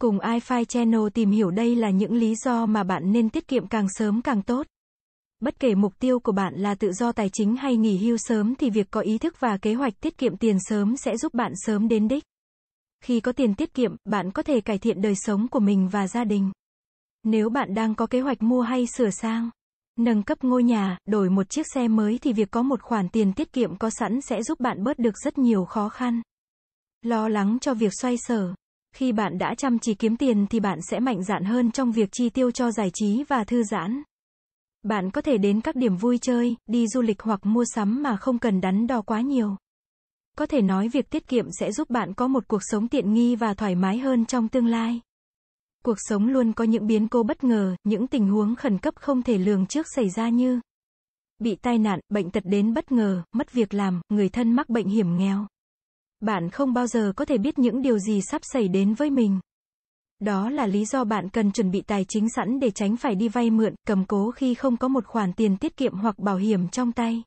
Cùng iFi Channel tìm hiểu đây là những lý do mà bạn nên tiết kiệm càng sớm càng tốt. Bất kể mục tiêu của bạn là tự do tài chính hay nghỉ hưu sớm thì việc có ý thức và kế hoạch tiết kiệm tiền sớm sẽ giúp bạn sớm đến đích. Khi có tiền tiết kiệm, bạn có thể cải thiện đời sống của mình và gia đình. Nếu bạn đang có kế hoạch mua hay sửa sang, nâng cấp ngôi nhà, đổi một chiếc xe mới thì việc có một khoản tiền tiết kiệm có sẵn sẽ giúp bạn bớt được rất nhiều khó khăn. Lo lắng cho việc xoay sở. Khi bạn đã chăm chỉ kiếm tiền thì bạn sẽ mạnh dạn hơn trong việc chi tiêu cho giải trí và thư giãn. Bạn có thể đến các điểm vui chơi, đi du lịch hoặc mua sắm mà không cần đắn đo quá nhiều. Có thể nói việc tiết kiệm sẽ giúp bạn có một cuộc sống tiện nghi và thoải mái hơn trong tương lai. Cuộc sống luôn có những biến cố bất ngờ, những tình huống khẩn cấp không thể lường trước xảy ra như bị tai nạn, bệnh tật đến bất ngờ, mất việc làm, người thân mắc bệnh hiểm nghèo. Bạn không bao giờ có thể biết những điều gì sắp xảy đến với mình. Đó là lý do bạn cần chuẩn bị tài chính sẵn để tránh phải đi vay mượn, cầm cố khi không có một khoản tiền tiết kiệm hoặc bảo hiểm trong tay.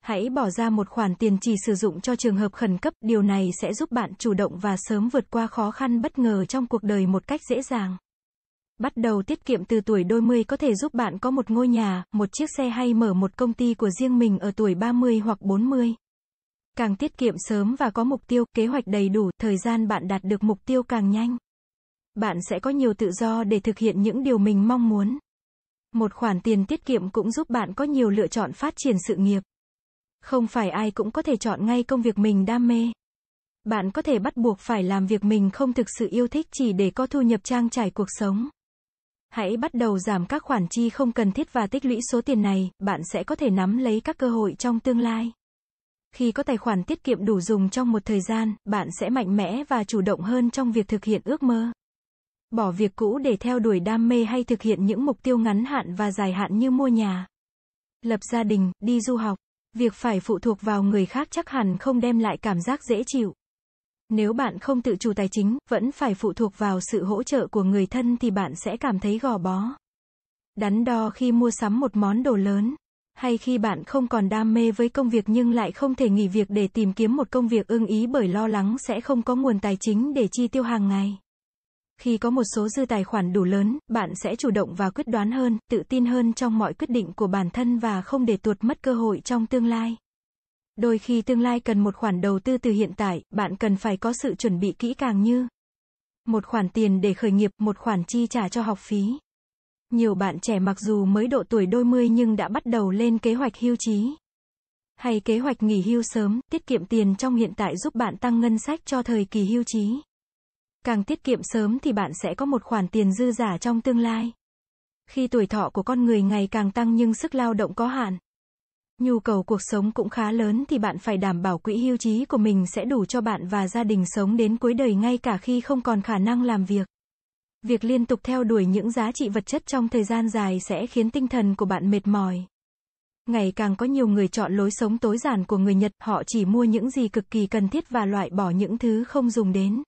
Hãy bỏ ra một khoản tiền chỉ sử dụng cho trường hợp khẩn cấp, điều này sẽ giúp bạn chủ động và sớm vượt qua khó khăn bất ngờ trong cuộc đời một cách dễ dàng. Bắt đầu tiết kiệm từ tuổi đôi mươi có thể giúp bạn có một ngôi nhà, một chiếc xe hay mở một công ty của riêng mình ở tuổi 30 hoặc 40. Càng tiết kiệm sớm và có mục tiêu, kế hoạch đầy đủ, thời gian bạn đạt được mục tiêu càng nhanh. Bạn sẽ có nhiều tự do để thực hiện những điều mình mong muốn. Một khoản tiền tiết kiệm cũng giúp bạn có nhiều lựa chọn phát triển sự nghiệp. Không phải ai cũng có thể chọn ngay công việc mình đam mê. Bạn có thể bắt buộc phải làm việc mình không thực sự yêu thích chỉ để có thu nhập trang trải cuộc sống. Hãy bắt đầu giảm các khoản chi không cần thiết và tích lũy số tiền này, bạn sẽ có thể nắm lấy các cơ hội trong tương lai. Khi có tài khoản tiết kiệm đủ dùng trong một thời gian, bạn sẽ mạnh mẽ và chủ động hơn trong việc thực hiện ước mơ. Bỏ việc cũ để theo đuổi đam mê hay thực hiện những mục tiêu ngắn hạn và dài hạn như mua nhà, lập gia đình, đi du học. Việc phải phụ thuộc vào người khác chắc hẳn không đem lại cảm giác dễ chịu. Nếu bạn không tự chủ tài chính, vẫn phải phụ thuộc vào sự hỗ trợ của người thân thì bạn sẽ cảm thấy gò bó. Đắn đo khi mua sắm một món đồ lớn, hay khi bạn không còn đam mê với công việc nhưng lại không thể nghỉ việc để tìm kiếm một công việc ưng ý bởi lo lắng sẽ không có nguồn tài chính để chi tiêu hàng ngày. Khi có một số dư tài khoản đủ lớn, bạn sẽ chủ động và quyết đoán hơn, tự tin hơn trong mọi quyết định của bản thân và không để tuột mất cơ hội trong tương lai. Đôi khi tương lai cần một khoản đầu tư từ hiện tại, bạn cần phải có sự chuẩn bị kỹ càng như một khoản tiền để khởi nghiệp, một khoản chi trả cho học phí. Nhiều bạn trẻ mặc dù mới độ tuổi đôi mươi nhưng đã bắt đầu lên kế hoạch hưu trí. Hay kế hoạch nghỉ hưu sớm, tiết kiệm tiền trong hiện tại giúp bạn tăng ngân sách cho thời kỳ hưu trí. Càng tiết kiệm sớm thì bạn sẽ có một khoản tiền dư giả trong tương lai. Khi tuổi thọ của con người ngày càng tăng nhưng sức lao động có hạn, nhu cầu cuộc sống cũng khá lớn thì bạn phải đảm bảo quỹ hưu trí của mình sẽ đủ cho bạn và gia đình sống đến cuối đời ngay cả khi không còn khả năng làm việc. Việc liên tục theo đuổi những giá trị vật chất trong thời gian dài sẽ khiến tinh thần của bạn mệt mỏi. Ngày càng có nhiều người chọn lối sống tối giản của người Nhật, họ chỉ mua những gì cực kỳ cần thiết và loại bỏ những thứ không dùng đến.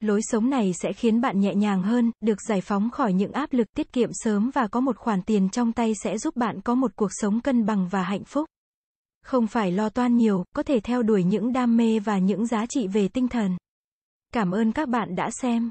Lối sống này sẽ khiến bạn nhẹ nhàng hơn, được giải phóng khỏi những áp lực tiết kiệm sớm và có một khoản tiền trong tay sẽ giúp bạn có một cuộc sống cân bằng và hạnh phúc. Không phải lo toan nhiều, có thể theo đuổi những đam mê và những giá trị về tinh thần. Cảm ơn các bạn đã xem